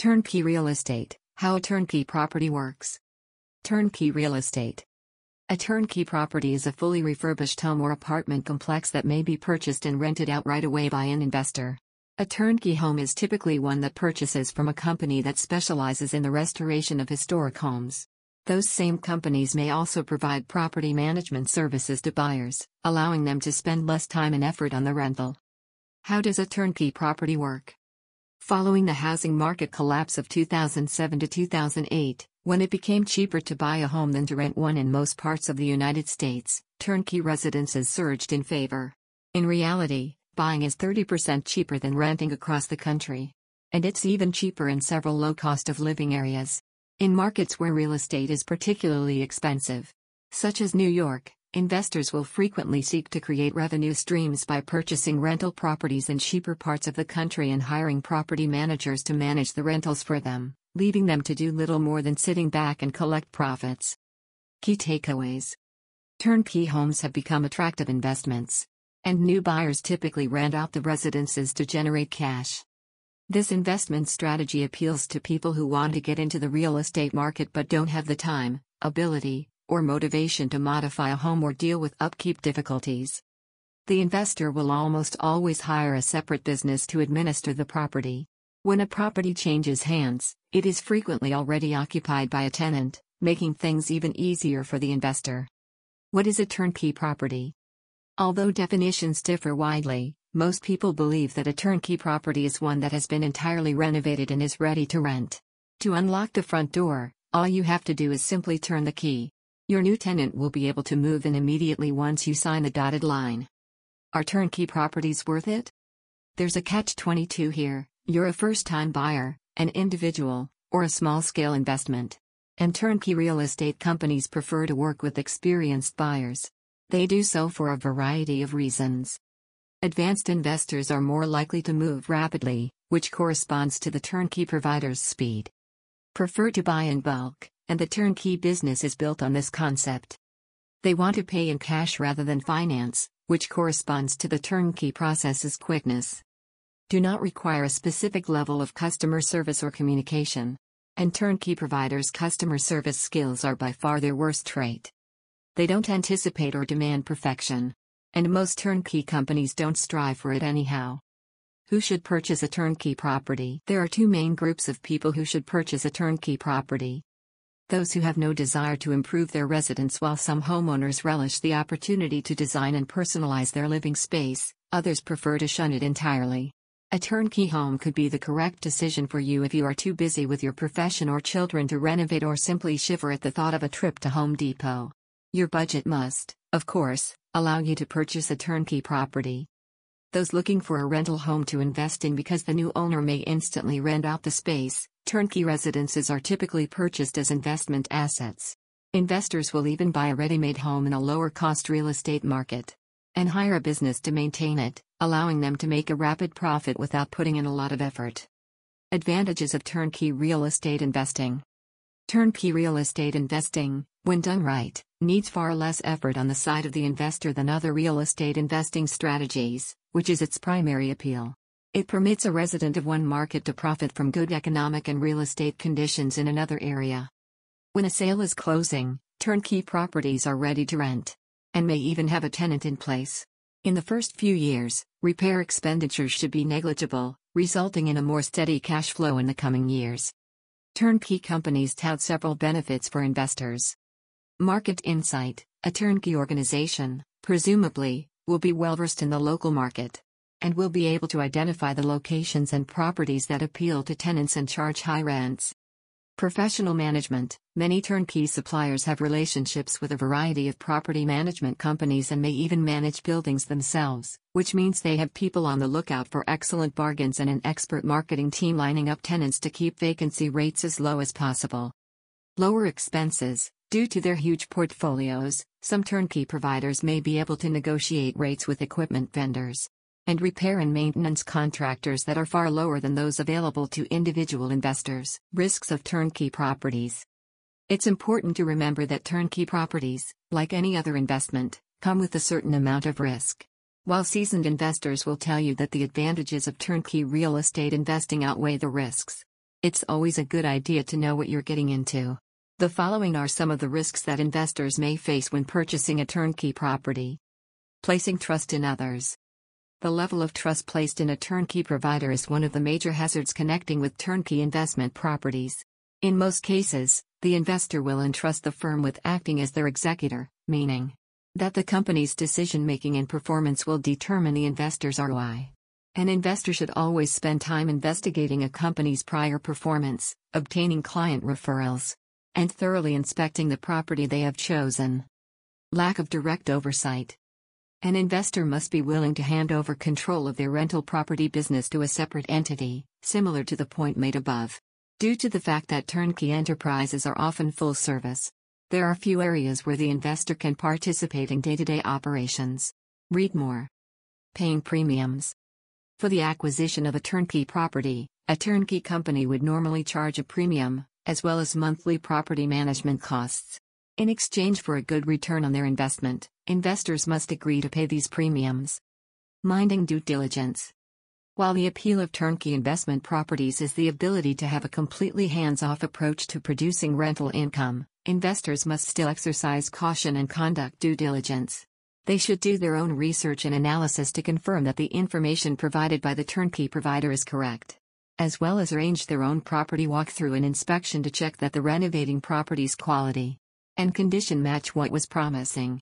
Turnkey Real Estate How a turnkey property works. Turnkey Real Estate. A turnkey property is a fully refurbished home or apartment complex that may be purchased and rented out right away by an investor. A turnkey home is typically one that purchases from a company that specializes in the restoration of historic homes. Those same companies may also provide property management services to buyers, allowing them to spend less time and effort on the rental. How does a turnkey property work? Following the housing market collapse of 2007 to 2008, when it became cheaper to buy a home than to rent one in most parts of the United States, turnkey residences surged in favor. In reality, buying is 30% cheaper than renting across the country. And it's even cheaper in several low cost of living areas. In markets where real estate is particularly expensive, such as New York, Investors will frequently seek to create revenue streams by purchasing rental properties in cheaper parts of the country and hiring property managers to manage the rentals for them, leaving them to do little more than sitting back and collect profits. Key takeaways Turnkey homes have become attractive investments. And new buyers typically rent out the residences to generate cash. This investment strategy appeals to people who want to get into the real estate market but don't have the time, ability, or motivation to modify a home or deal with upkeep difficulties. The investor will almost always hire a separate business to administer the property. When a property changes hands, it is frequently already occupied by a tenant, making things even easier for the investor. What is a turnkey property? Although definitions differ widely, most people believe that a turnkey property is one that has been entirely renovated and is ready to rent. To unlock the front door, all you have to do is simply turn the key. Your new tenant will be able to move in immediately once you sign the dotted line. Are turnkey properties worth it? There's a catch 22 here you're a first time buyer, an individual, or a small scale investment. And turnkey real estate companies prefer to work with experienced buyers. They do so for a variety of reasons. Advanced investors are more likely to move rapidly, which corresponds to the turnkey provider's speed. Prefer to buy in bulk, and the turnkey business is built on this concept. They want to pay in cash rather than finance, which corresponds to the turnkey process's quickness. Do not require a specific level of customer service or communication. And turnkey providers' customer service skills are by far their worst trait. They don't anticipate or demand perfection. And most turnkey companies don't strive for it anyhow. Who should purchase a turnkey property? There are two main groups of people who should purchase a turnkey property those who have no desire to improve their residence while some homeowners relish the opportunity to design and personalize their living space, others prefer to shun it entirely. A turnkey home could be the correct decision for you if you are too busy with your profession or children to renovate or simply shiver at the thought of a trip to Home Depot. Your budget must, of course, allow you to purchase a turnkey property. Those looking for a rental home to invest in because the new owner may instantly rent out the space, Turnkey residences are typically purchased as investment assets. Investors will even buy a ready made home in a lower cost real estate market and hire a business to maintain it, allowing them to make a rapid profit without putting in a lot of effort. Advantages of turnkey real estate investing Turnkey real estate investing, when done right, needs far less effort on the side of the investor than other real estate investing strategies, which is its primary appeal. It permits a resident of one market to profit from good economic and real estate conditions in another area. When a sale is closing, turnkey properties are ready to rent. And may even have a tenant in place. In the first few years, repair expenditures should be negligible, resulting in a more steady cash flow in the coming years. Turnkey companies tout several benefits for investors. Market Insight, a turnkey organization, presumably, will be well versed in the local market and will be able to identify the locations and properties that appeal to tenants and charge high rents. Professional management Many turnkey suppliers have relationships with a variety of property management companies and may even manage buildings themselves, which means they have people on the lookout for excellent bargains and an expert marketing team lining up tenants to keep vacancy rates as low as possible. Lower expenses Due to their huge portfolios, some turnkey providers may be able to negotiate rates with equipment vendors and repair and maintenance contractors that are far lower than those available to individual investors. Risks of turnkey properties. It's important to remember that turnkey properties, like any other investment, come with a certain amount of risk. While seasoned investors will tell you that the advantages of turnkey real estate investing outweigh the risks, It's always a good idea to know what you're getting into. The following are some of the risks that investors may face when purchasing a turnkey property. Placing trust in others. The level of trust placed in a turnkey provider is one of the major hazards connecting with turnkey investment properties. In most cases, the investor will entrust the firm with acting as their executor, meaning that the company's decision making and performance will determine the investor's ROI. An investor should always spend time investigating a company's prior performance, obtaining client referrals, and thoroughly inspecting the property they have chosen. Lack of direct oversight. An investor must be willing to hand over control of their rental property business to a separate entity, similar to the point made above. Due to the fact that turnkey enterprises are often full service, there are few areas where the investor can participate in day to day operations. Read more. Paying premiums. For the acquisition of a turnkey property, a turnkey company would normally charge a premium, as well as monthly property management costs. In exchange for a good return on their investment, investors must agree to pay these premiums. Minding due diligence. While the appeal of turnkey investment properties is the ability to have a completely hands off approach to producing rental income, investors must still exercise caution and conduct due diligence. They should do their own research and analysis to confirm that the information provided by the turnkey provider is correct as well as arrange their own property walkthrough and inspection to check that the renovating property's quality and condition match what was promising.